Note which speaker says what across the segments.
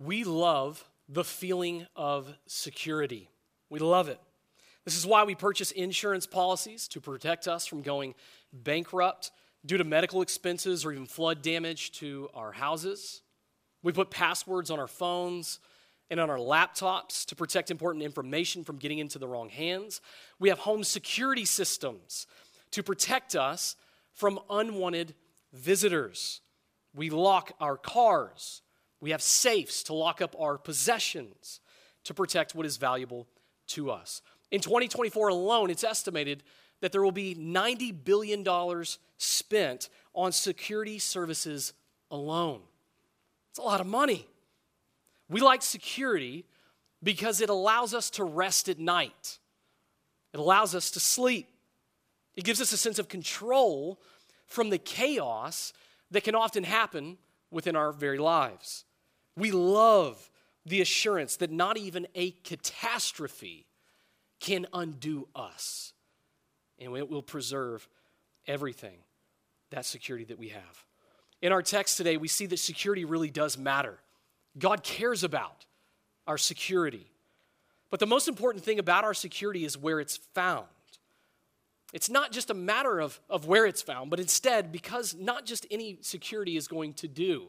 Speaker 1: We love the feeling of security. We love it. This is why we purchase insurance policies to protect us from going bankrupt due to medical expenses or even flood damage to our houses. We put passwords on our phones and on our laptops to protect important information from getting into the wrong hands. We have home security systems to protect us from unwanted visitors. We lock our cars. We have safes to lock up our possessions to protect what is valuable to us. In 2024 alone, it's estimated that there will be $90 billion spent on security services alone. It's a lot of money. We like security because it allows us to rest at night, it allows us to sleep. It gives us a sense of control from the chaos that can often happen within our very lives. We love the assurance that not even a catastrophe can undo us. And it will preserve everything, that security that we have. In our text today, we see that security really does matter. God cares about our security. But the most important thing about our security is where it's found. It's not just a matter of, of where it's found, but instead, because not just any security is going to do,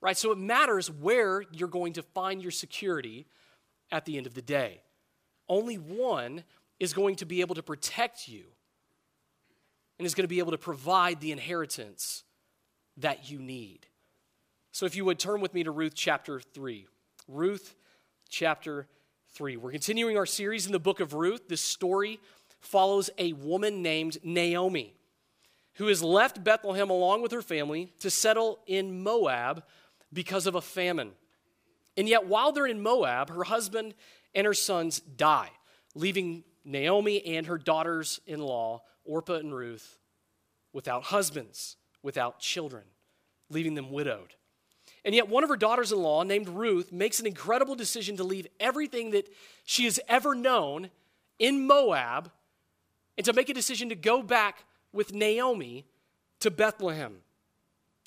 Speaker 1: right? So it matters where you're going to find your security at the end of the day. Only one is going to be able to protect you and is going to be able to provide the inheritance that you need. So if you would turn with me to Ruth chapter 3. Ruth chapter 3. We're continuing our series in the book of Ruth. This story follows a woman named Naomi who has left Bethlehem along with her family to settle in Moab because of a famine. And yet, while they're in Moab, her husband and her sons die, leaving Naomi and her daughters in law, Orpah and Ruth, without husbands, without children, leaving them widowed. And yet, one of her daughters in law, named Ruth, makes an incredible decision to leave everything that she has ever known in Moab and to make a decision to go back with Naomi to Bethlehem,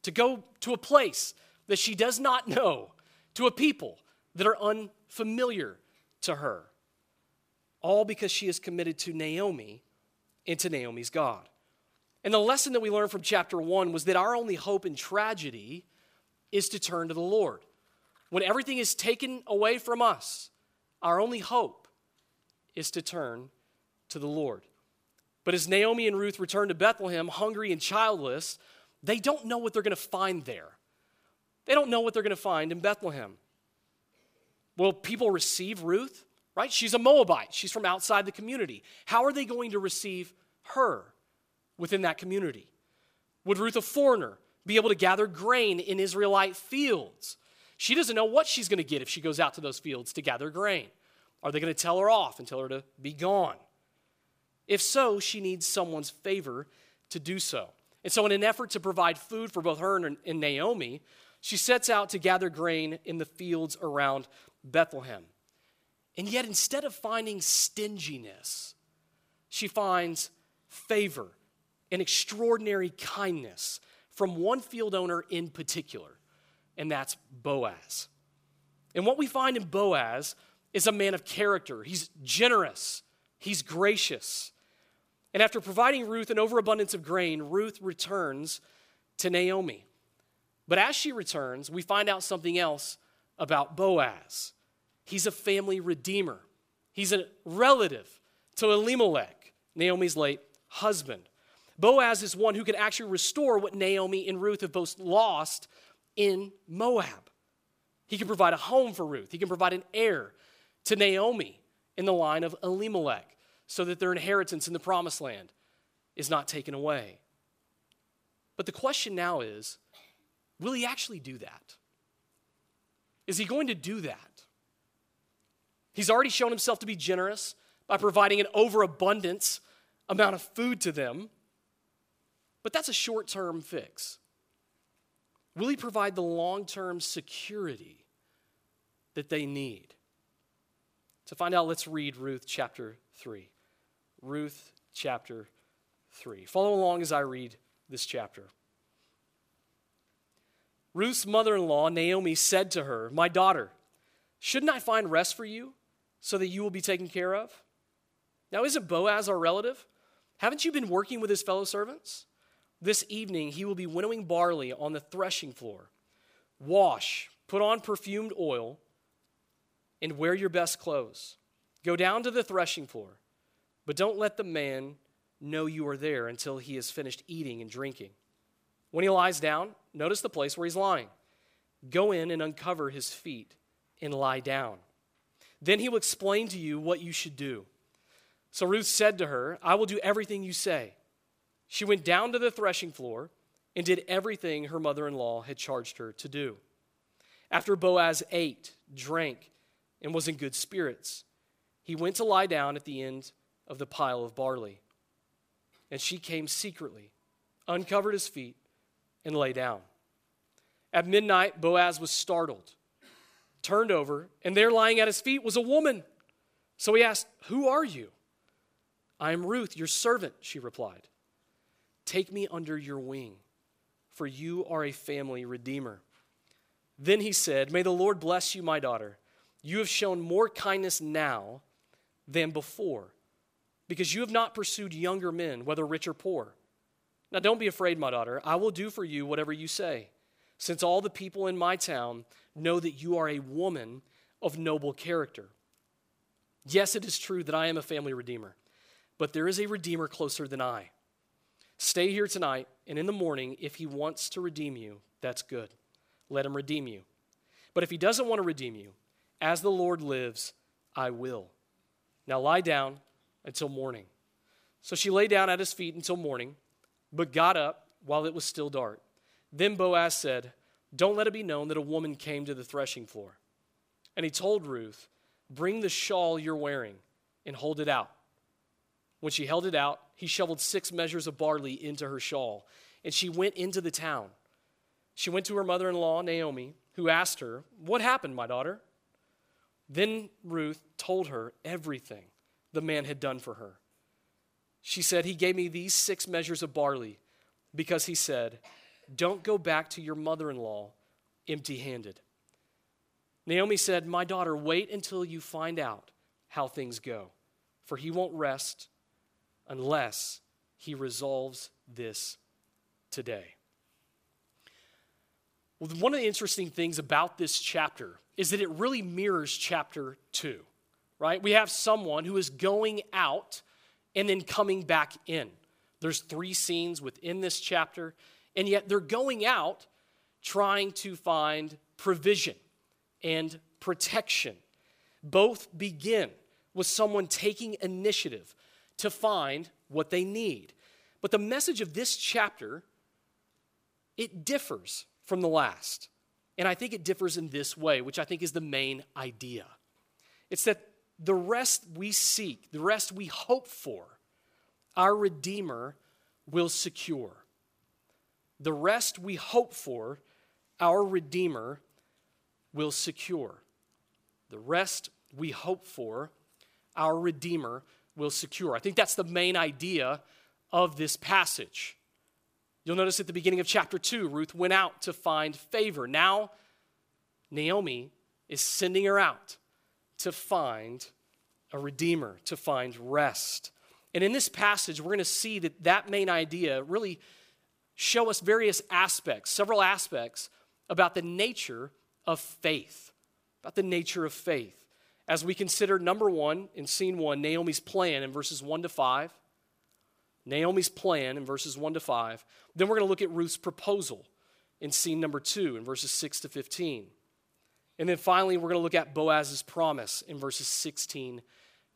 Speaker 1: to go to a place that she does not know, to a people that are unfamiliar to her. All because she is committed to Naomi and to Naomi's God. And the lesson that we learned from chapter one was that our only hope in tragedy is to turn to the Lord. When everything is taken away from us, our only hope is to turn to the Lord. But as Naomi and Ruth return to Bethlehem, hungry and childless, they don't know what they're going to find there. They don't know what they're going to find in Bethlehem. Will people receive Ruth? Right? She's a Moabite. She's from outside the community. How are they going to receive her within that community? Would Ruth, a foreigner, be able to gather grain in Israelite fields? She doesn't know what she's going to get if she goes out to those fields to gather grain. Are they going to tell her off and tell her to be gone? If so, she needs someone's favor to do so. And so, in an effort to provide food for both her and, Naomi, she sets out to gather grain in the fields around Bethlehem. And yet, instead of finding stinginess, she finds favor and extraordinary kindness from one field owner in particular, and that's Boaz. And what we find in Boaz is a man of character. He's generous, He's gracious. And after providing Ruth an overabundance of grain, Ruth returns to Naomi. But as she returns, we find out something else about Boaz. He's a family redeemer, he's a relative to Elimelech, Naomi's late husband. Boaz is one who can actually restore what Naomi and Ruth have both lost in Moab. He can provide a home for Ruth, he can provide an heir to Naomi in the line of Elimelech so that their inheritance in the promised land is not taken away. But the question now is will he actually do that? Is he going to do that? He's already shown himself to be generous by providing an overabundance amount of food to them, but that's a short term fix. Will he provide the long term security that they need? To find out, let's read Ruth chapter 3. Ruth chapter 3. Follow along as I read this chapter. Ruth's mother in law, Naomi, said to her, My daughter, Shouldn't I find rest for you so that you will be taken care of? Now, isn't Boaz our relative? Haven't you been working with his fellow servants? This evening he will be winnowing barley on the threshing floor. Wash, put on perfumed oil, and wear your best clothes. Go down to the threshing floor, but don't let the man know you are there until he has finished eating and drinking. When he lies down, notice the place where he's lying. Go in and uncover his feet and lie down. Then he will explain to you what you should do. So Ruth said to her, I will do everything you say. She went down to the threshing floor and did everything her mother in law had charged her to do. After Boaz ate, drank, and was in good spirits, he went to lie down at the end of the pile of barley. And she came secretly, uncovered his feet, and lay down. At midnight, Boaz was startled, turned over, and there lying at his feet was a woman. So he asked, Who are you? I am Ruth, your servant, she replied. Take me under your wing, for you are a family redeemer. Then he said, May the Lord bless you, my daughter. You have shown more kindness now than before, because you have not pursued younger men, whether rich or poor. Now don't be afraid, my daughter. I will do for you whatever you say, since all the people in my town know that you are a woman of noble character. Yes, it is true that I am a family redeemer but there is a Redeemer closer than I. Stay here tonight, and in the morning, if he wants to redeem you, that's good. Let him redeem you. But if he doesn't want to redeem you, as the Lord lives, I will. Now lie down until morning. So she lay down at his feet until morning, but got up while it was still dark. Then Boaz said, Don't let it be known that a woman came to the threshing floor. And he told Ruth, Bring the shawl you're wearing and hold it out. When she held it out, he shoveled six measures of barley into her shawl, and she went into the town. She went to her mother in law, Naomi, who asked her, What happened, my daughter? Then Ruth told her everything the man had done for her. She said, He gave me these six measures of barley because he said, Don't go back to your mother in law empty handed. Naomi said, My daughter, wait until you find out how things go, for he won't rest unless he resolves this today. Well, one of the interesting things about this chapter is that it really mirrors chapter 2, right? We have someone who is going out and then coming back in. There's three scenes within this chapter, and yet they're going out trying to find provision and protection. Both begin with someone taking initiative, to find what they need. But the message of this chapter, it differs from the last. And I think it differs in this way, which I think is the main idea. It's that the rest we seek, the rest we hope for, our Redeemer will secure. The rest we hope for, our Redeemer will secure. The rest we hope for, our Redeemer will secure. I think that's the main idea of this passage. You'll notice at the beginning of chapter 2, Ruth went out to find favor. Now, Naomi is sending her out to find a redeemer, to find rest. And in this passage, we're going to see that that main idea really show us various aspects, several aspects about the nature of faith, about the nature of faith as we consider number one in scene one, Naomi's plan in verses one to five. Naomi's plan in verses 1 to 5. Then we're going to look at Ruth's proposal in scene number 2 in verses 6 to 15. And then finally, we're going to look at Boaz's promise in verses 16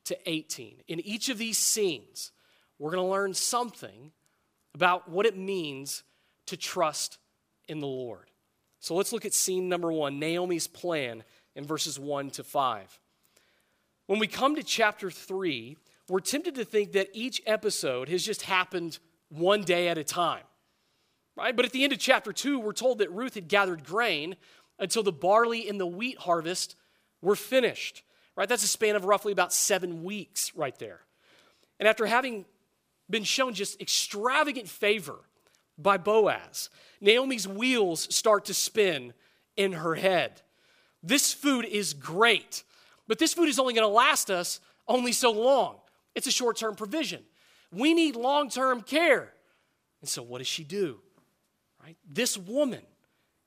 Speaker 1: to 18. In each of these scenes, we're going to learn something about what it means to trust in the Lord. So let's look at scene number 1, Naomi's plan in verses 1 to 5. When we come to chapter 3, we're tempted to think that each episode has just happened one day at a time. Right? But at the end of chapter 2, we're told that Ruth had gathered grain until the barley and the wheat harvest were finished. Right? That's a span of roughly about 7 weeks right there. And after having been shown just extravagant favor by Boaz, Naomi's wheels start to spin in her head. This food is great, but this food is only going to last us only so long. It's a short term provision. We need long term care. And so, what does she do? Right? This woman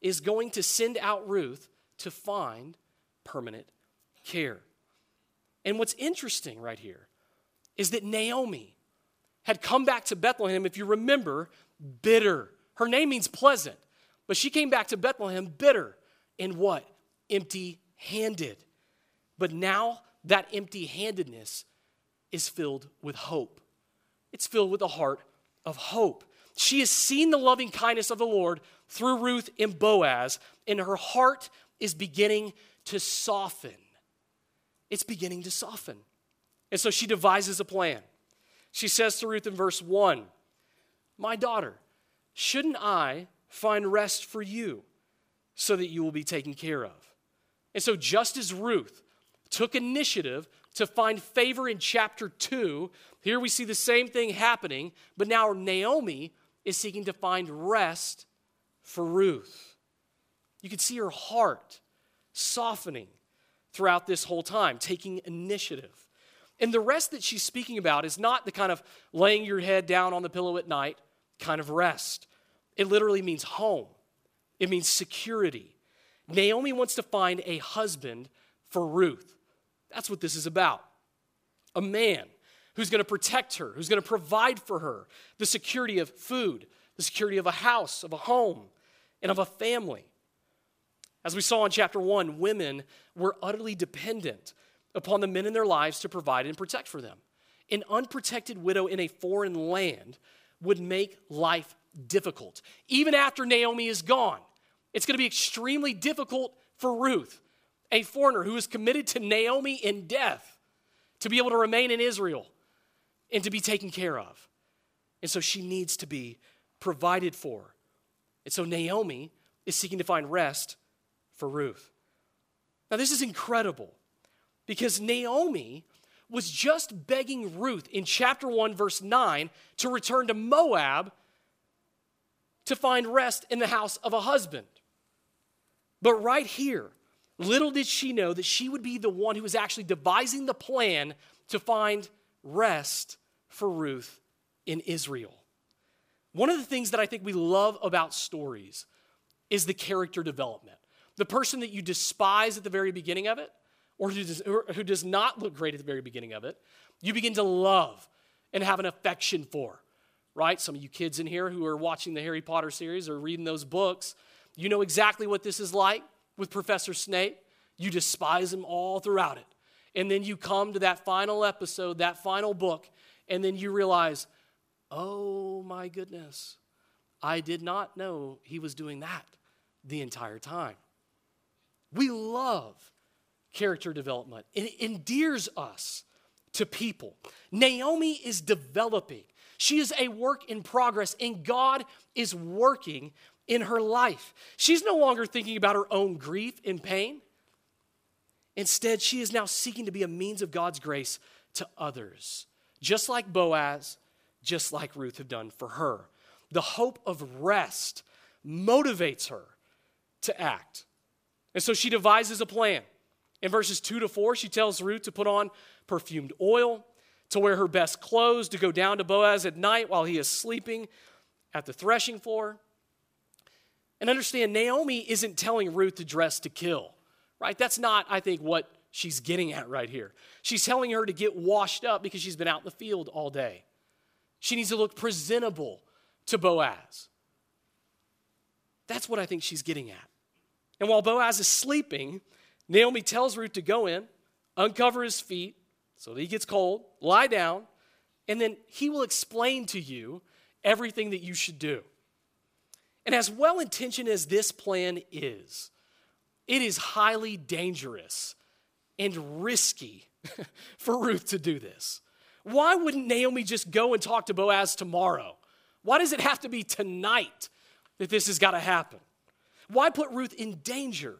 Speaker 1: is going to send out Ruth to find permanent care. And what's interesting right here is that Naomi had come back to Bethlehem, if you remember, bitter. Her name means pleasant, but she came back to Bethlehem bitter and what? Empty handed. But now that empty handedness is filled with hope. It's filled with a heart of hope. She has seen the loving kindness of the Lord through Ruth and Boaz, and her heart is beginning to soften. It's beginning to soften. And so she devises a plan. She says to Ruth in verse 1 My daughter, shouldn't I find rest for you so that you will be taken care of? And so, just as Ruth took initiative to find favor in chapter 2, here we see the same thing happening, but now Naomi is seeking to find rest for Ruth. You can see her heart softening throughout this whole time, taking initiative. And the rest that she's speaking about is not the kind of laying your head down on the pillow at night kind of rest. It literally means home, it means security. Naomi wants to find a husband for Ruth. That's what this is about. A man who's going to protect her, who's going to provide for her the security of food, the security of a house, of a home, and of a family. As we saw in chapter one, women were utterly dependent upon the men in their lives to provide and protect for them. An unprotected widow in a foreign land would make life difficult. Even after Naomi is gone, it's going to be extremely difficult for Ruth, a foreigner who is committed to Naomi in death, to be able to remain in Israel and to be taken care of. And so she needs to be provided for. And so Naomi is seeking to find rest for Ruth. Now, this is incredible because Naomi was just begging Ruth in chapter 1, verse 9, to return to Moab to find rest in the house of a husband. But right here, little did she know that she would be the one who was actually devising the plan to find rest for Ruth in Israel. One of the things that I think we love about stories is the character development. The person that you despise at the very beginning of it, or who does, or who does not look great at the very beginning of it, you begin to love and have an affection for, right? Some of you kids in here who are watching the Harry Potter series or reading those books, you know exactly what this is like with Professor Snape. You despise him all throughout it. And then you come to that final episode, that final book, and then you realize, oh my goodness, I did not know he was doing that the entire time. We love character development, it endears us to people. Naomi is developing, she is a work in progress, and God is working in her life. She's no longer thinking about her own grief and pain. Instead, she is now seeking to be a means of God's grace to others, just like Boaz, just like Ruth have done for her. The hope of rest motivates her to act. And so she devises a plan. In verses 2 to 4, she tells Ruth to put on perfumed oil, to wear her best clothes, to go down to Boaz at night while he is sleeping at the threshing floor. And understand, Naomi isn't telling Ruth to dress to kill, right? That's not, I think, what she's getting at right here. She's telling her to get washed up because she's been out in the field all day. She needs to look presentable to Boaz. That's what I think she's getting at. And while Boaz is sleeping, Naomi tells Ruth to go in, uncover his feet so that he gets cold, lie down, and then he will explain to you everything that you should do. And as well intentioned as this plan is, it is highly dangerous and risky for Ruth to do this. Why wouldn't Naomi just go and talk to Boaz tomorrow? Why does it have to be tonight that this has got to happen? Why put Ruth in danger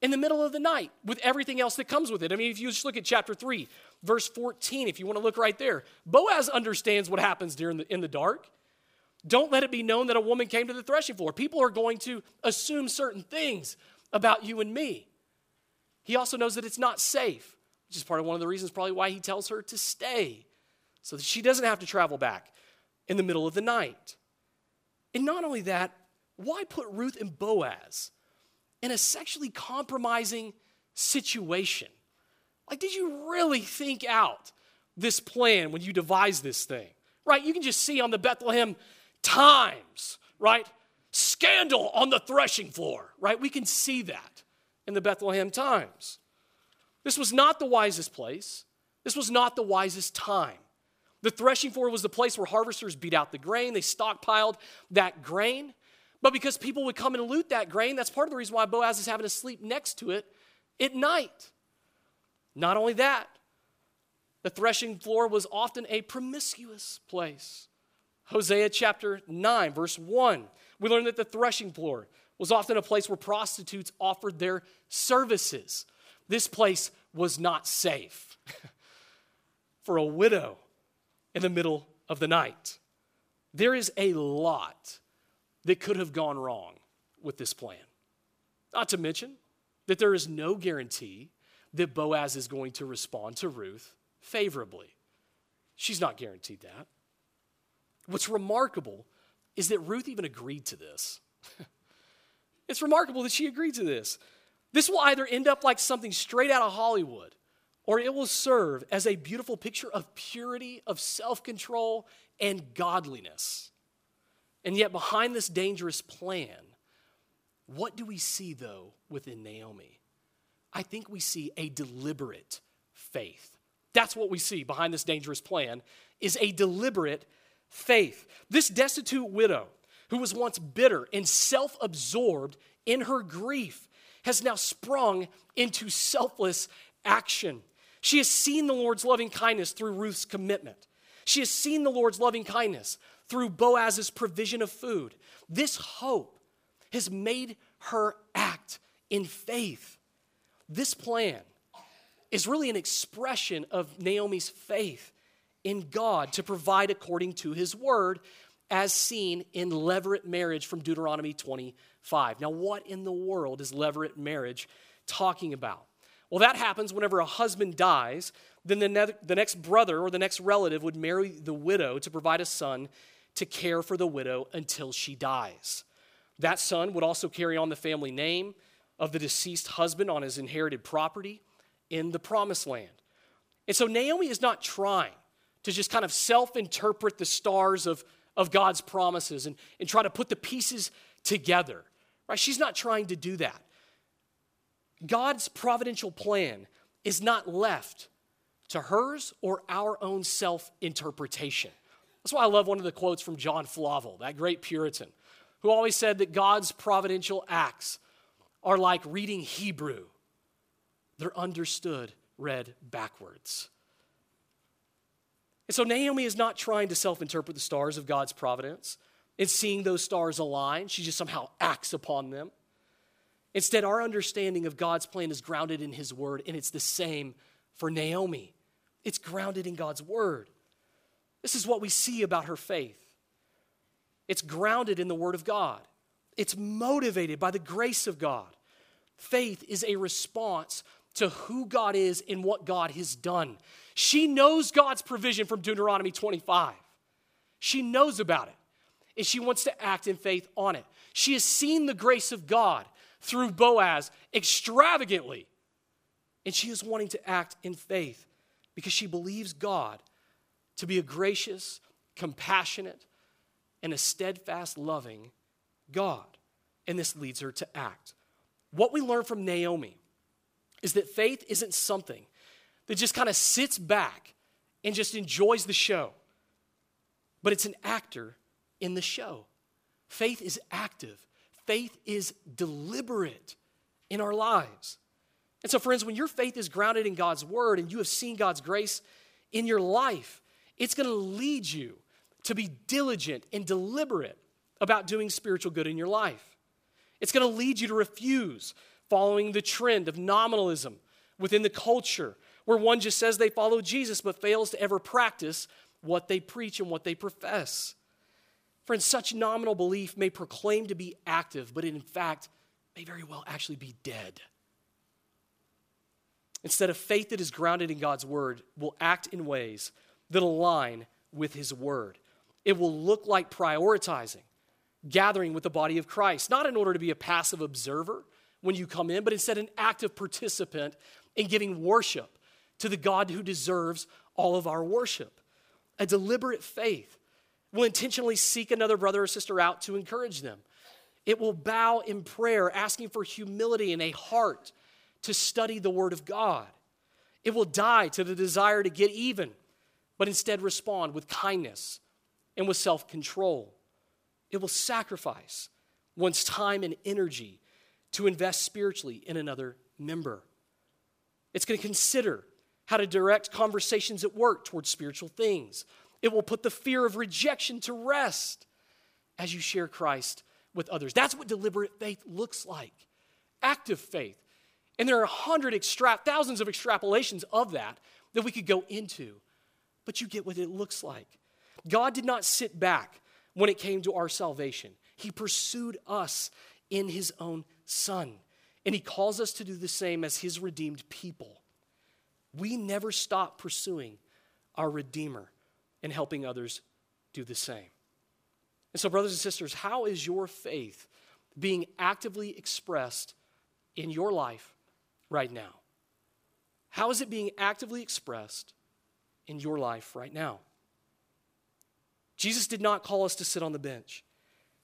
Speaker 1: in the middle of the night with everything else that comes with it? I mean, if you just look at chapter 3, verse 14, if you want to look right there, Boaz understands what happens during the, in the dark. Don't let it be known that a woman came to the threshing floor. People are going to assume certain things about you and me. He also knows that it's not safe, which is part of one of the reasons probably why he tells her to stay, so that she doesn't have to travel back in the middle of the night. And not only that, why put Ruth and Boaz in a sexually compromising situation? Like, did you really think out this plan when you devised this thing? Right? You can just see on the Bethlehem Times, right? Scandal on the threshing floor, right? We can see that in the Bethlehem Times. This was not the wisest place. This was not the wisest time. The threshing floor was the place where harvesters beat out the grain, they stockpiled that grain. But because people would come and loot that grain, that's part of the reason why Boaz is having to sleep next to it at night. Not only that, the threshing floor was often a promiscuous place. Hosea chapter 9, verse 1, we learn that the threshing floor was often a place where prostitutes offered their services. This place was not safe for a widow in the middle of the night. There is a lot that could have gone wrong with this plan. Not to mention that there is no guarantee that Boaz is going to respond to Ruth favorably. She's not guaranteed that. What's remarkable is that Ruth even agreed to this. it's remarkable that she agreed to this. This will either end up like something straight out of Hollywood, or it will serve as a beautiful picture of purity, of self control, and godliness. And yet, behind this dangerous plan, what do we see though within Naomi? I think we see a deliberate faith. That's what we see behind this dangerous plan is a deliberate faith. This destitute widow who was once bitter and self-absorbed in her grief has now sprung into selfless action. She has seen the Lord's loving kindness through Ruth's commitment. She has seen the Lord's loving kindness through Boaz's provision of food. This hope has made her act in faith. This plan is really an expression of Naomi's faith in God to provide according to his word, as seen in levirate marriage from Deuteronomy 25. Now, what in the world is levirate marriage talking about? Well, that happens whenever a husband dies, then the, ne- the next brother or the next relative would marry the widow to provide a son to care for the widow until she dies. That son would also carry on the family name of the deceased husband on his inherited property in the promised land. And so Naomi is not trying to just kind of self interpret the stars of, of God's promises and, and try to put the pieces together. Right? She's not trying to do that. God's providential plan is not left to hers or our own self interpretation. That's why I love one of the quotes from John Flavel, that great Puritan, who always said that God's providential acts are like reading Hebrew, they're understood read backwards. And so Naomi is not trying to self interpret the stars of God's providence and seeing those stars align. She just somehow acts upon them. Instead, our understanding of God's plan is grounded in His Word, and it's the same for Naomi. It's grounded in God's Word. This is what we see about her faith. It's grounded in the Word of God, it's motivated by the grace of God. Faith is a response to who God is and what God has done. She knows God's provision from Deuteronomy 25. She knows about it, and she wants to act in faith on it. She has seen the grace of God through Boaz extravagantly, and she is wanting to act in faith because she believes God to be a gracious, compassionate, and a steadfast, loving God. And this leads her to act. What we learn from Naomi is that faith isn't something that just kind of sits back and just enjoys the show, but it's an actor in the show. Faith is active, faith is deliberate in our lives. And so, friends, when your faith is grounded in God's word and you have seen God's grace in your life, it's going to lead you to be diligent and deliberate about doing spiritual good in your life. It's going to lead you to refuse following the trend of nominalism within the culture, where one just says they follow Jesus but fails to ever practice what they preach and what they profess. Friends, such nominal belief may proclaim to be active, but in fact may very well actually be dead. Instead of faith that is grounded in God's word, will act in ways that align with his word. It will look like prioritizing, gathering with the body of Christ, not in order to be a passive observer when you come in, but instead an active participant in giving worship to the God who deserves all of our worship. A deliberate faith will intentionally seek another brother or sister out to encourage them. It will bow in prayer, asking for humility and a heart to study the Word of God. It will die to the desire to get even, but instead respond with kindness and with self control. It will sacrifice one's time and energy to invest spiritually in another member. It's going to consider how to direct conversations at work towards spiritual things. It will put the fear of rejection to rest as you share Christ with others. That's what deliberate faith looks like active faith. And there are a hundred extra, thousands of extrapolations of that that we could go into, but you get what it looks like. God did not sit back when it came to our salvation, He pursued us in His own Son. And He calls us to do the same as His redeemed people. We never stop pursuing our Redeemer and helping others do the same. And so, brothers and sisters, how is your faith being actively expressed in your life right now? How is it being actively expressed in your life right now? Jesus did not call us to sit on the bench.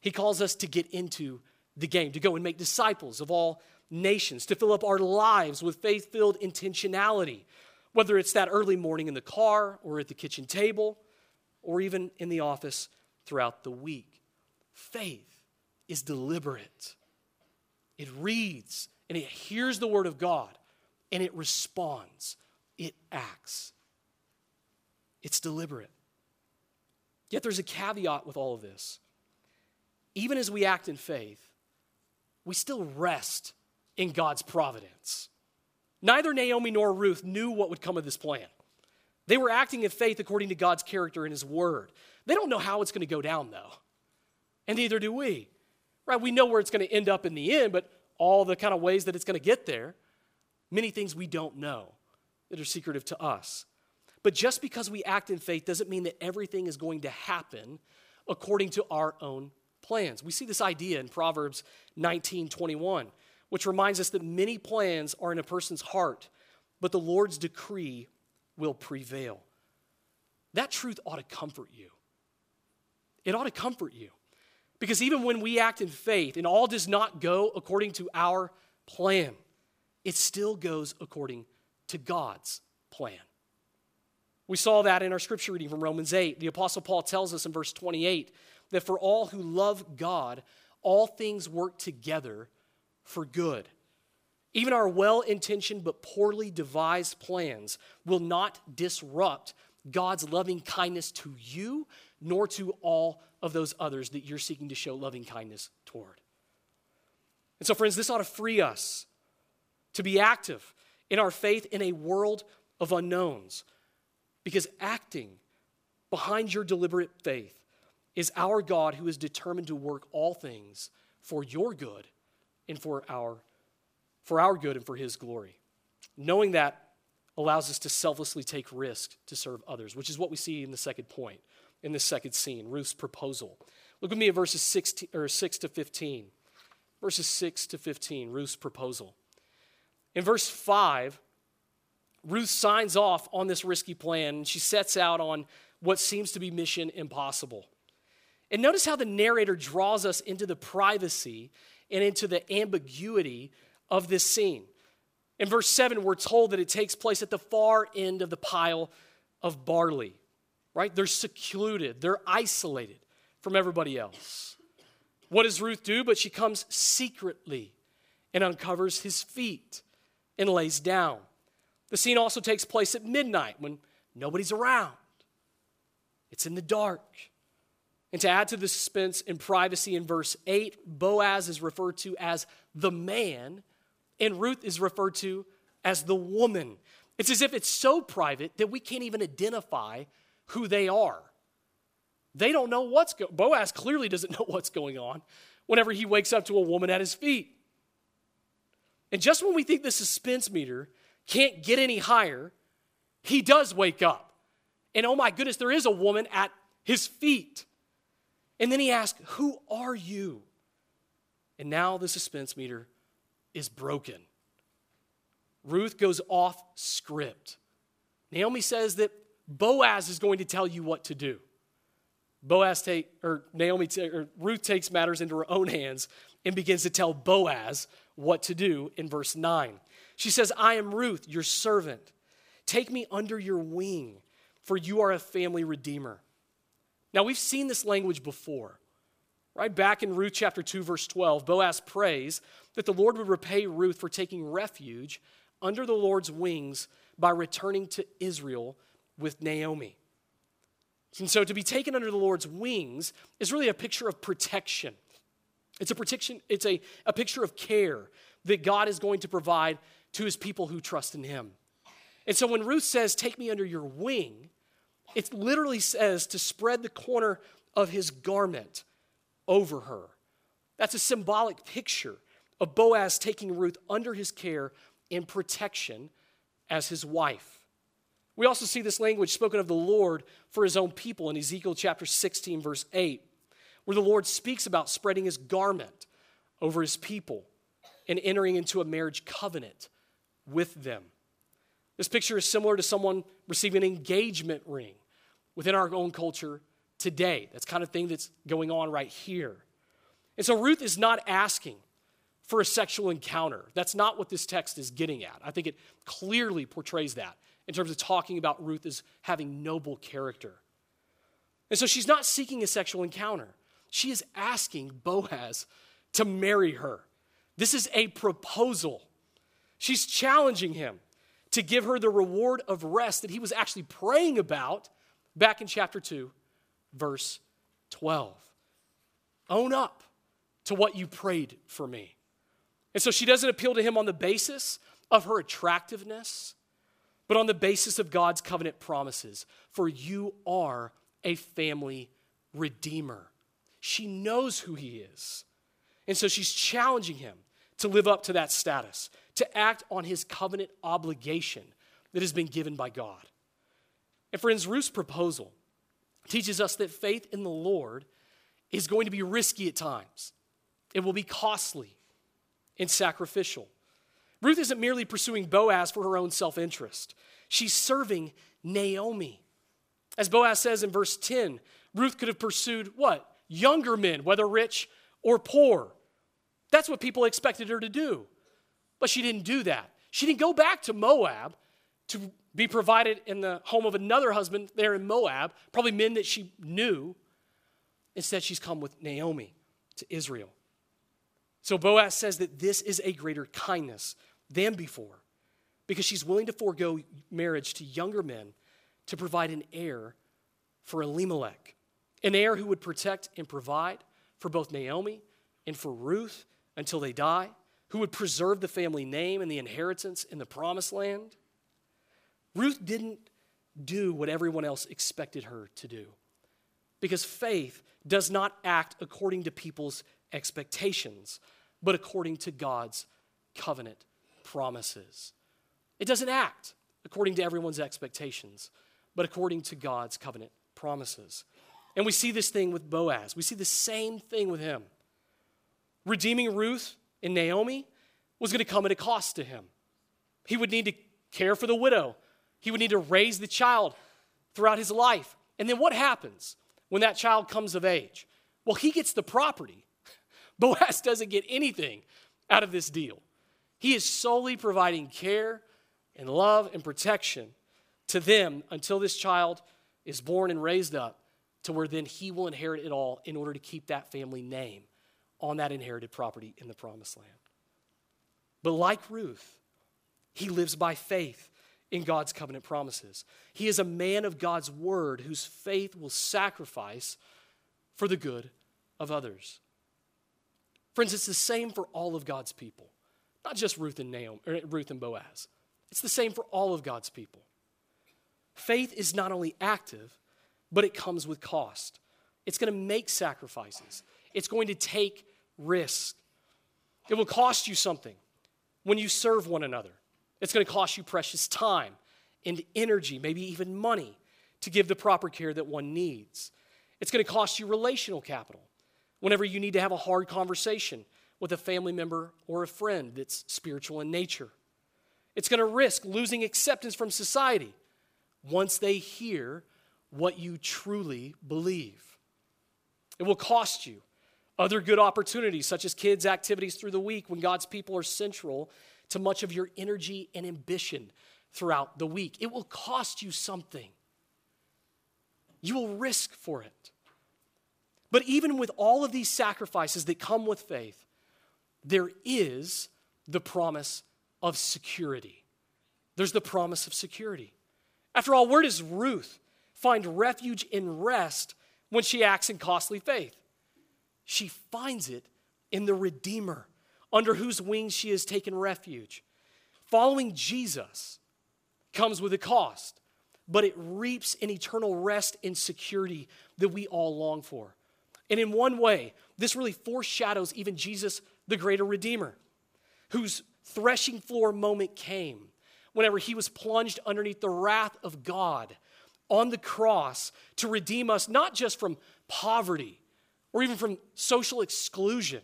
Speaker 1: He calls us to get into the game, to go and make disciples of all nations, to fill up our lives with faith filled intentionality, whether it's that early morning in the car or at the kitchen table or even in the office throughout the week. Faith is deliberate, it reads and it hears the word of God and it responds, it acts. It's deliberate. Yet there's a caveat with all of this. Even as we act in faith, we still rest in God's providence. Neither Naomi nor Ruth knew what would come of this plan. They were acting in faith according to God's character and His word. They don't know how it's going to go down, though. And neither do we. Right? We know where it's going to end up in the end, but all the kind of ways that it's going to get there, many things we don't know that are secretive to us. But just because we act in faith doesn't mean that everything is going to happen according to our own plans. We see this idea in Proverbs 19 21, which reminds us that many plans are in a person's heart, but the Lord's decree will prevail. That truth ought to comfort you. It ought to comfort you. Because even when we act in faith and all does not go according to our plan, it still goes according to God's plan. We saw that in our scripture reading from Romans 8. The Apostle Paul tells us in verse 28 that for all who love God, all things work together for good. Even our well intentioned but poorly devised plans will not disrupt God's loving kindness to you nor to all of those others that you're seeking to show loving kindness toward. And so, friends, this ought to free us to be active in our faith in a world of unknowns because acting behind your deliberate faith is our God who is determined to work all things for your good and for our, for our good and for his glory. Knowing that allows us to selflessly take risk to serve others, which is what we see in the second point, in the second scene, Ruth's proposal. Look with me at verses 6 or 6 to 15. Verses 6 to 15, Ruth's proposal. In verse 5, Ruth signs off on this risky plan and she sets out on what seems to be mission impossible. And notice how the narrator draws us into the privacy and into the ambiguity of this scene. In verse 7, we're told that it takes place at the far end of the pile of barley, right? They're secluded, they're isolated from everybody else. What does Ruth do? But she comes secretly and uncovers his feet and lays down. The scene also takes place at midnight when nobody's around. It's in the dark. And to add to the suspense and privacy in verse 8, Boaz is referred to as the man, and Ruth is referred to as the woman. It's as if it's so private that we can't even identify who they are. They don't know what's going Boaz clearly doesn't know what's going on whenever he wakes up to a woman at his feet. And just when we think the suspense meter can't get any higher, he does wake up. And oh my goodness, there is a woman at his feet. And then he asks, Who are you? And now the suspense meter is broken. Ruth goes off script. Naomi says that Boaz is going to tell you what to do. Boaz take or Naomi or Ruth takes matters into her own hands and begins to tell Boaz what to do in verse 9. She says, "I am Ruth, your servant. Take me under your wing, for you are a family redeemer." Now we've seen this language before. Right back in Ruth chapter 2 verse 12, Boaz prays that the Lord would repay Ruth for taking refuge under the Lord's wings by returning to Israel with Naomi. And so to be taken under the Lord's wings is really a picture of protection. It's a protection, it's a, a picture of care that God is going to provide to his people who trust in him. And so when Ruth says, Take me under your wing, it literally says to spread the corner of his garment over her. That's a symbolic picture of Boaz taking Ruth under his care and protection as his wife. We also see this language spoken of the Lord for his own people in Ezekiel chapter 16, verse 8, where the Lord speaks about spreading his garment over his people and entering into a marriage covenant with them. This picture is similar to someone receiving an engagement ring within our own culture today. That's kind of thing that's going on right here. And so Ruth is not asking for a sexual encounter. That's not what this text is getting at. I think it clearly portrays that in terms of talking about Ruth as having noble character. And so she's not seeking a sexual encounter. She is asking Boaz to marry her. This is a proposal. She's challenging him to give her the reward of rest that he was actually praying about back in chapter 2, verse 12. Own up to what you prayed for me. And so she doesn't appeal to him on the basis of her attractiveness but on the basis of God's covenant promises. For you are a family redeemer. She knows who he is. And so she's challenging him to live up to that status, to act on his covenant obligation that has been given by God. And friends, Ruth's proposal teaches us that faith in the Lord is going to be risky at times. It will be costly and sacrificial. Ruth isn't merely pursuing Boaz for her own self interest, she's serving Naomi. As Boaz says in verse 10, Ruth could have pursued what? Younger men, whether rich or poor. That's what people expected her to do. But she didn't do that. She didn't go back to Moab to be provided in the home of another husband there in Moab, probably men that she knew. Instead, she's come with Naomi to Israel. So Boaz says that this is a greater kindness than before because she's willing to forego marriage to younger men to provide an heir for Elimelech, an heir who would protect and provide for both Naomi and for Ruth until they die, who would preserve the family name and the inheritance in the promised land. Ruth didn't do what everyone else expected her to do because faith does not act according to people's expectations, but according to God's covenant promises. It doesn't act according to everyone's expectations, but according to God's covenant promises. And we see this thing with Boaz. We see the same thing with him. Redeeming Ruth and Naomi was going to come at a cost to him. He would need to care for the widow, he would need to raise the child throughout his life. And then what happens when that child comes of age? Well, he gets the property. Boaz doesn't get anything out of this deal. He is solely providing care and love and protection to them until this child is born and raised up, to where then he will inherit it all in order to keep that family name on that inherited property in the promised land. But like Ruth, he lives by faith in God's covenant promises. He is a man of God's word whose faith will sacrifice for the good of others. Friends, it's the same for all of God's people. Not just Ruth and Naomi, Ruth and Boaz. It's the same for all of God's people. Faith is not only active, but it comes with cost. It's going to make sacrifices. It's going to take risk. It will cost you something when you serve one another. It's going to cost you precious time and energy, maybe even money, to give the proper care that one needs. It's going to cost you relational capital whenever you need to have a hard conversation with a family member or a friend that's spiritual in nature. It's going to risk losing acceptance from society once they hear what you truly believe. It will cost you other good opportunities, such as kids' activities through the week when God's people are central to much of your energy and ambition throughout the week. It will cost you something. You will risk for it. But even with all of these sacrifices that come with faith, there is the promise of security. There's the promise of security. After all, where does Ruth find refuge and rest when she acts in costly faith? She finds it in the Redeemer, under whose wings she has taken refuge. Following Jesus comes with a cost, but it reaps an eternal rest and security that we all long for. And in one way, this really foreshadows even Jesus, the greater Redeemer, whose threshing floor moment came whenever he was plunged underneath the wrath of God on the cross to redeem us not just from poverty or even from social exclusion,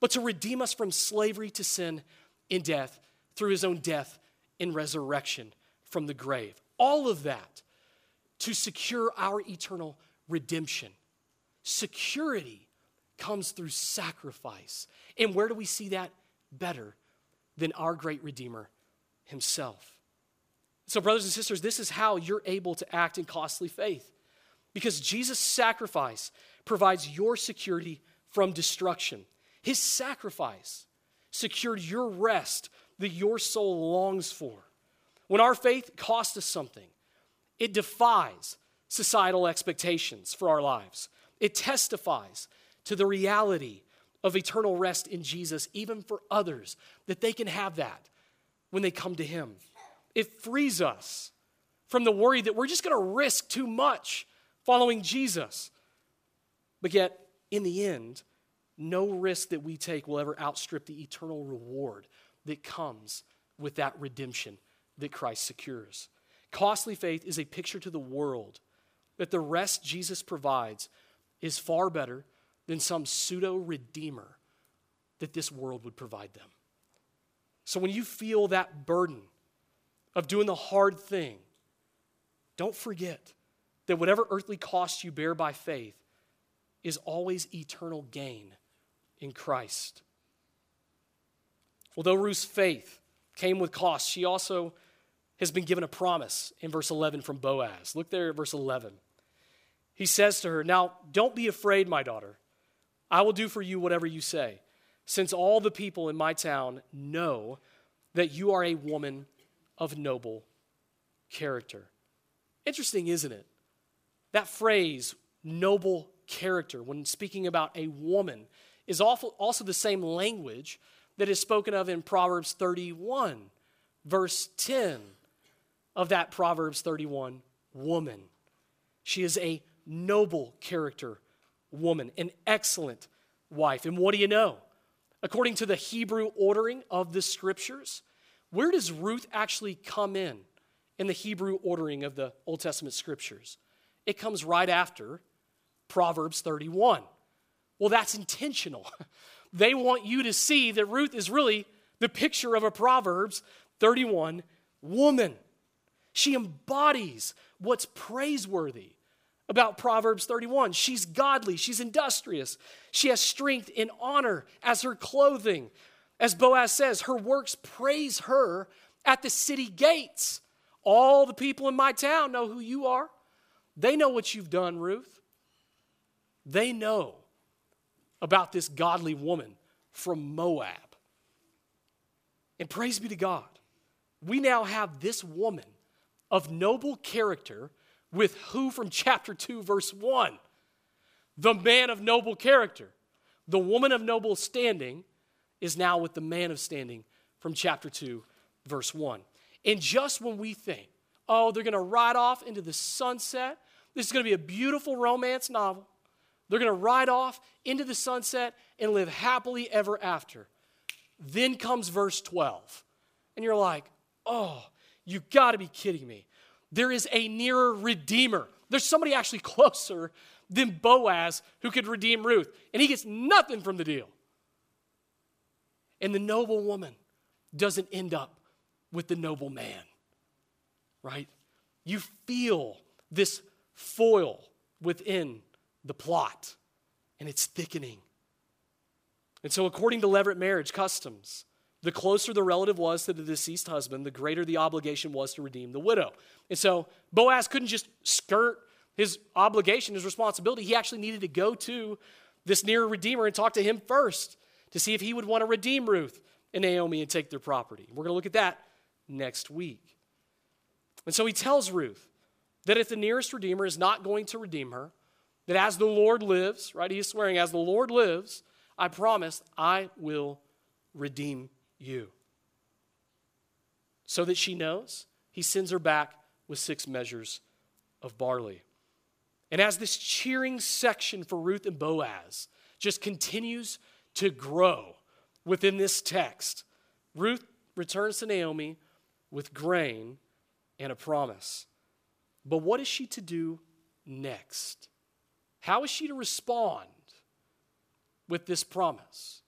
Speaker 1: but to redeem us from slavery to sin in death through his own death and resurrection from the grave. All of that to secure our eternal redemption. Security comes through sacrifice. And where do we see that better than our great Redeemer himself? So, brothers and sisters, this is how you're able to act in costly faith. Because Jesus' sacrifice provides your security from destruction. His sacrifice secured your rest that your soul longs for. When our faith costs us something, it defies societal expectations for our lives. It testifies to the reality of eternal rest in Jesus, even for others, that they can have that when they come to Him. It frees us from the worry that we're just going to risk too much following Jesus. But yet, in the end, no risk that we take will ever outstrip the eternal reward that comes with that redemption that Christ secures. Costly faith is a picture to the world that the rest Jesus provides is far better than some pseudo redeemer that this world would provide them. So when you feel that burden of doing the hard thing, don't forget that whatever earthly cost you bear by faith is always eternal gain in Christ. Although Ruth's faith came with cost, she also has been given a promise in verse 11 from Boaz. Look there at verse 11. He says to her, Now don't be afraid, my daughter. I will do for you whatever you say, since all the people in my town know that you are a woman of noble character. Interesting, isn't it? That phrase, noble character, when speaking about a woman, is also the same language that is spoken of in Proverbs 31, verse 10 of that Proverbs 31 woman. She is a noble character woman, an excellent wife. And what do you know? According to the Hebrew ordering of the scriptures, where does Ruth actually come in in the Hebrew ordering of the Old Testament scriptures? It comes right after Proverbs 31. Well, that's intentional. They want you to see that Ruth is really the picture of a Proverbs 31 woman. She embodies what's praiseworthy about Proverbs 31. She's godly, she's industrious, she has strength and honor as her clothing. As Boaz says, her works praise her at the city gates. All the people in my town know who you are. They know what you've done, Ruth. They know about this godly woman from Moab. And praise be to God, we now have this woman of noble character with who from chapter 2, verse 1? The man of noble character. The woman of noble standing is now with the man of standing from chapter 2, verse 1. And just when we think, oh, they're going to ride off into the sunset, this is going to be a beautiful romance novel. They're going to ride off into the sunset and live happily ever after. Then comes verse 12. And you're like, oh, you got to be kidding me. There is a nearer redeemer. There's somebody actually closer than Boaz who could redeem Ruth, and he gets nothing from the deal. And the noble woman doesn't end up with the noble man, right? You feel this foil within the plot, and it's thickening. And so, according to Levirate marriage customs, the closer the relative was to the deceased husband, the greater the obligation was to redeem the widow. And so, Boaz couldn't just skirt his obligation, his responsibility. He actually needed to go to this near redeemer and talk to him first to see if he would want to redeem Ruth and Naomi and take their property. We're going to look at that next week. And so he tells Ruth that if the nearest redeemer is not going to redeem her, that as the Lord lives, right? He's swearing, as the Lord lives, I promise I will redeem you. So that she knows, he sends her back with six measures of barley. And as this cheering section for Ruth and Boaz just continues to grow within this text, Ruth returns to Naomi with grain and a promise. But what is she to do next? How is she to respond with this promise?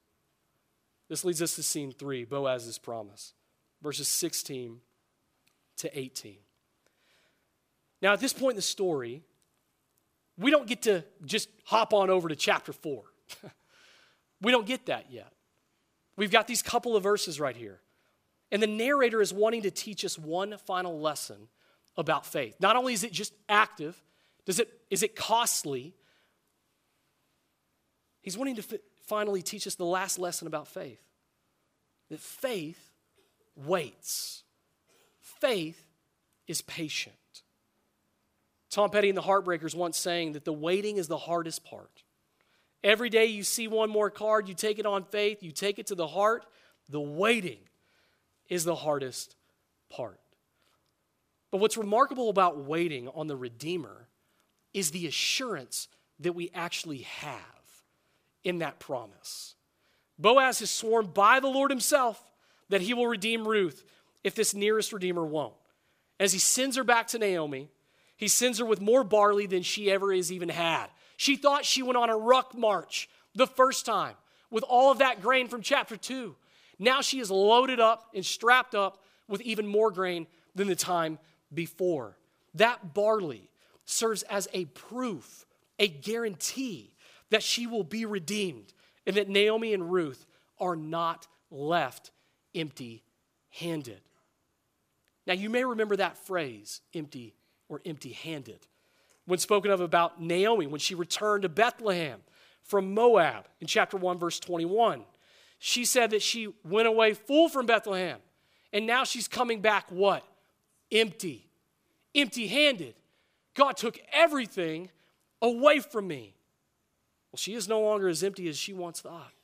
Speaker 1: This leads us to scene three Boaz's promise, verses 16 to 18. Now, at this point in the story, we don't get to just hop on over to chapter four. we don't get that yet. We've got these couple of verses right here. And the narrator is wanting to teach us one final lesson about faith. Not only is it just active, does it, is it costly? He's wanting to finally teach us the last lesson about faith that faith waits, faith is patient. Tom Petty and the Heartbreakers once saying that the waiting is the hardest part. Every day you see one more card, you take it on faith, you take it to the heart. The waiting is the hardest part. But what's remarkable about waiting on the Redeemer is the assurance that we actually have in that promise. Boaz has sworn by the Lord himself that he will redeem Ruth if this nearest Redeemer won't. As he sends her back to Naomi, he sends her with more barley than she ever has even had. She thought she went on a ruck march the first time with all of that grain from chapter 2. Now she is loaded up and strapped up with even more grain than the time before. That barley serves as a proof, a guarantee that she will be redeemed and that Naomi and Ruth are not left empty handed. Now, you may remember that phrase, empty or empty handed, when spoken of about Naomi when she returned to Bethlehem from Moab in chapter 1, verse 21. She said that she went away full from Bethlehem, and now she's coming back what? Empty, empty handed. God took everything away from me. Well, she is no longer as empty as she once thought.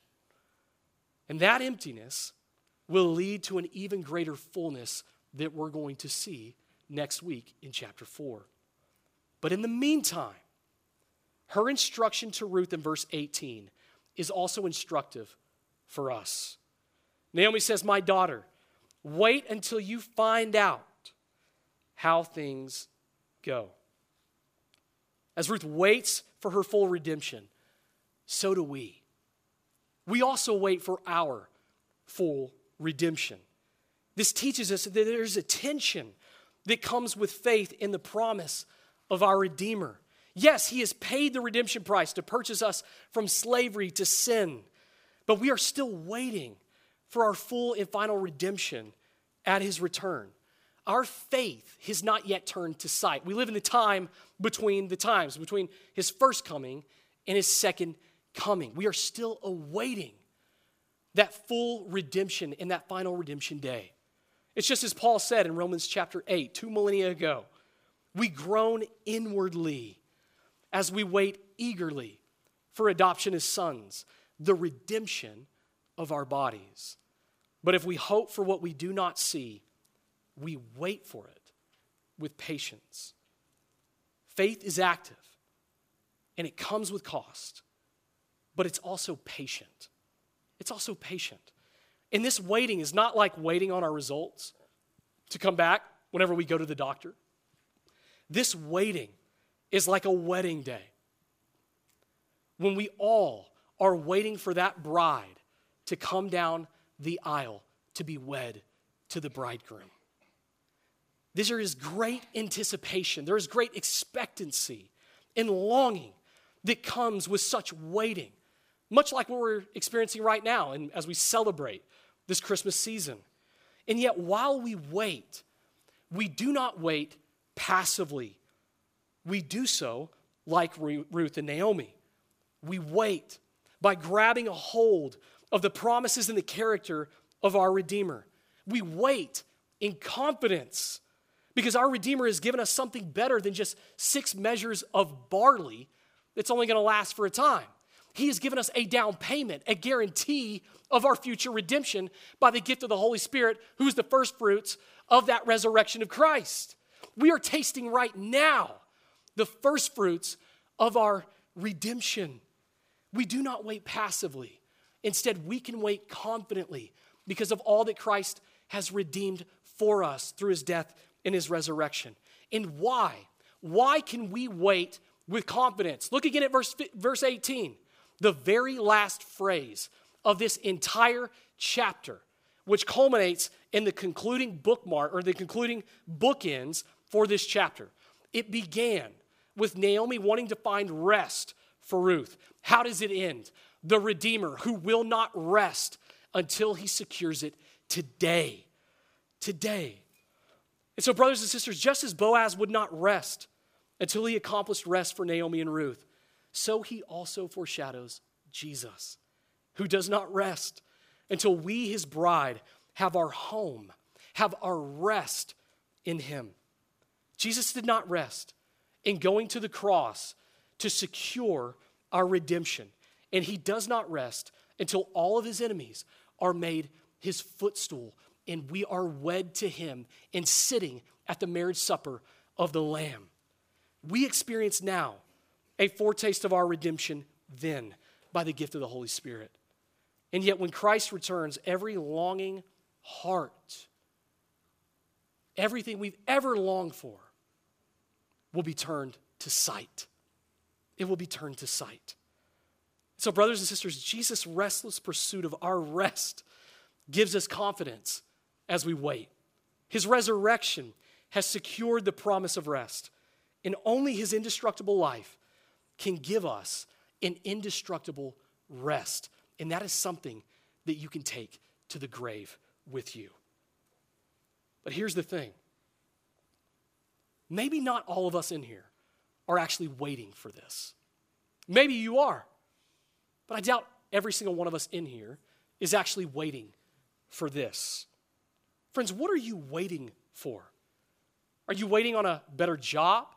Speaker 1: And that emptiness will lead to an even greater fullness that we're going to see next week in chapter 4. But in the meantime, her instruction to Ruth in verse 18 is also instructive for us. Naomi says, My daughter, wait until you find out how things go. As Ruth waits for her full redemption, so do we. We also wait for our full redemption. This teaches us that there's a tension that comes with faith in the promise of our Redeemer. Yes, He has paid the redemption price to purchase us from slavery to sin, but we are still waiting for our full and final redemption at His return. Our faith has not yet turned to sight. We live in the time between the times, between His first coming and His second coming. We are still awaiting that full redemption in that final redemption day. It's just as Paul said in Romans chapter 8, two millennia ago. We groan inwardly as we wait eagerly for adoption as sons, the redemption of our bodies. But if we hope for what we do not see, we wait for it with patience. Faith is active and it comes with cost but it's also patient. It's also patient. And this waiting is not like waiting on our results to come back whenever we go to the doctor. This waiting is like a wedding day when we all are waiting for that bride to come down the aisle to be wed to the bridegroom. There is great anticipation, there is great expectancy and longing that comes with such waiting, much like what we're experiencing right now and as we celebrate this Christmas season. And yet, while we wait, we do not wait passively. We do so like Ruth and Naomi. We wait by grabbing a hold of the promises and the character of our Redeemer. We wait in confidence because our Redeemer has given us something better than just six measures of barley that's only going to last for a time. He has given us a down payment, a guarantee of our future redemption by the gift of the Holy Spirit, who's the first fruits of that resurrection of Christ. We are tasting right now the first fruits of our redemption. We do not wait passively. Instead, we can wait confidently because of all that Christ has redeemed for us through his death and his resurrection. And why? Why can we wait with confidence? Look again at verse, verse 18, the very last phrase of this entire chapter, which culminates in the concluding bookmark or the concluding bookends for this chapter. It began with Naomi wanting to find rest for Ruth. How does it end? The Redeemer who will not rest until he secures it today. Today. And so, brothers and sisters, just as Boaz would not rest until he accomplished rest for Naomi and Ruth, so he also foreshadows Jesus, who does not rest until we, his bride, have our home, have our rest in him. Jesus did not rest in going to the cross to secure our redemption, and he does not rest until all of his enemies are made his footstool and we are wed to him and sitting at the marriage supper of the Lamb. We experience now a foretaste of our redemption then by the gift of the Holy Spirit. And yet, when Christ returns, every longing heart, everything we've ever longed for, will be turned to sight. It will be turned to sight. So, brothers and sisters, Jesus' restless pursuit of our rest gives us confidence as we wait. His resurrection has secured the promise of rest, and only his indestructible life can give us an indestructible rest. And that is something that you can take to the grave with you. But here's the thing maybe not all of us in here are actually waiting for this. Maybe you are, but I doubt every single one of us in here is actually waiting for this. Friends, what are you waiting for? Are you waiting on a better job?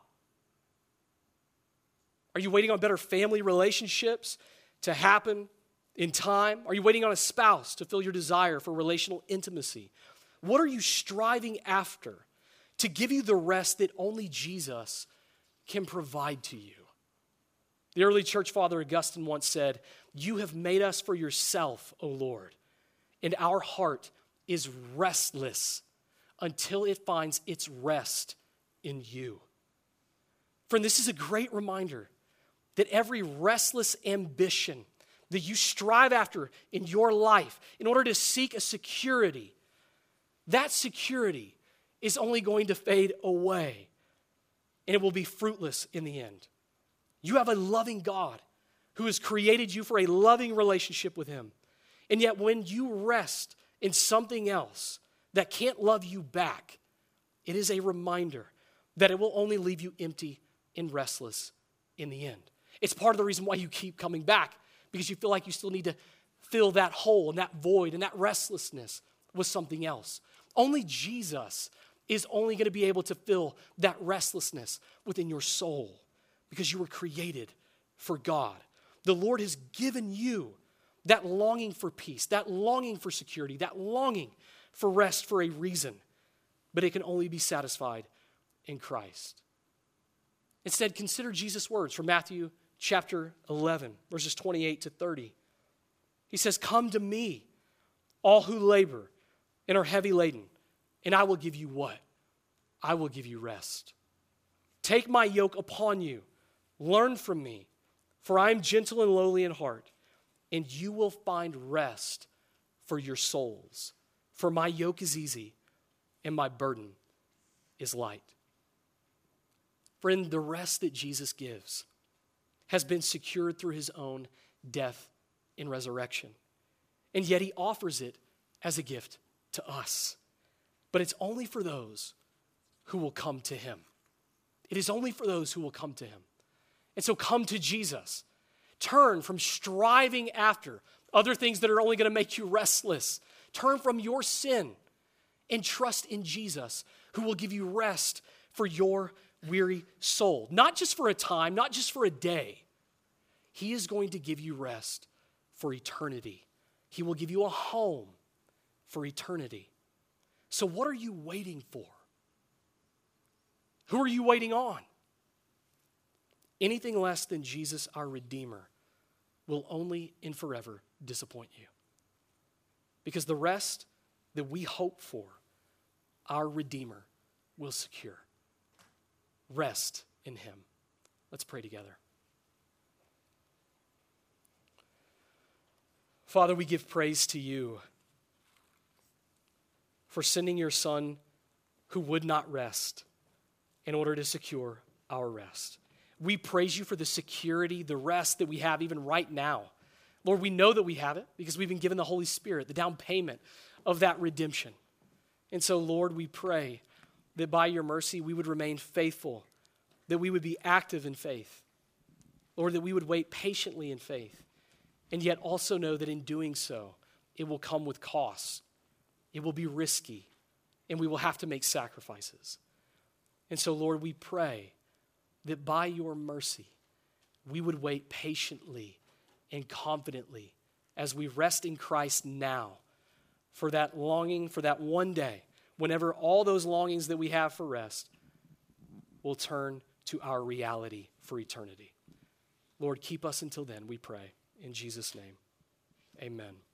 Speaker 1: Are you waiting on better family relationships to happen in time? Are you waiting on a spouse to fill your desire for relational intimacy? What are you striving after to give you the rest that only Jesus can provide to you? The early church father Augustine once said, You have made us for yourself, O Lord, and our heart is restless until it finds its rest in you. Friend, this is a great reminder that every restless ambition that you strive after in your life in order to seek a security, that security is only going to fade away and it will be fruitless in the end. You have a loving God who has created you for a loving relationship with Him. And yet, when you rest in something else that can't love you back, it is a reminder that it will only leave you empty and restless in the end. It's part of the reason why you keep coming back because you feel like you still need to fill that hole and that void and that restlessness with something else. Only Jesus is only going to be able to fill that restlessness within your soul because you were created for God. The Lord has given you that longing for peace, that longing for security, that longing for rest for a reason, but it can only be satisfied in Christ. Instead, consider Jesus' words from Matthew chapter 11, verses 28 to 30. He says, Come to me, all who labor and are heavy laden, And I will give you what? I will give you rest. Take my yoke upon you. Learn from me, for I am gentle and lowly in heart, and you will find rest for your souls. For my yoke is easy and my burden is light. Friend, the rest that Jesus gives has been secured through his own death and resurrection. And yet he offers it as a gift to us. But it's only for those who will come to him. It is only for those who will come to him. And so come to Jesus. Turn from striving after other things that are only going to make you restless. Turn from your sin and trust in Jesus, who will give you rest for your weary soul. Not just for a time, not just for a day. He is going to give you rest for eternity. He will give you a home for eternity. So, what are you waiting for? Who are you waiting on? Anything less than Jesus, our Redeemer, will only and forever disappoint you. Because the rest that we hope for, our Redeemer will secure. Rest in Him. Let's pray together. Father, we give praise to you for sending your Son who would not rest in order to secure our rest. We praise you for the security, the rest that we have even right now. Lord, we know that we have it because we've been given the Holy Spirit, the down payment of that redemption. And so, Lord, we pray that by your mercy we would remain faithful, that we would be active in faith. Lord, that we would wait patiently in faith, and yet also know that in doing so, it will come with costs. It will be risky, and we will have to make sacrifices. And so, Lord, we pray that by your mercy, we would wait patiently and confidently as we rest in Christ now for that longing, for that one day, whenever all those longings that we have for rest will turn to our reality for eternity. Lord, keep us until then, we pray. In Jesus' name, amen.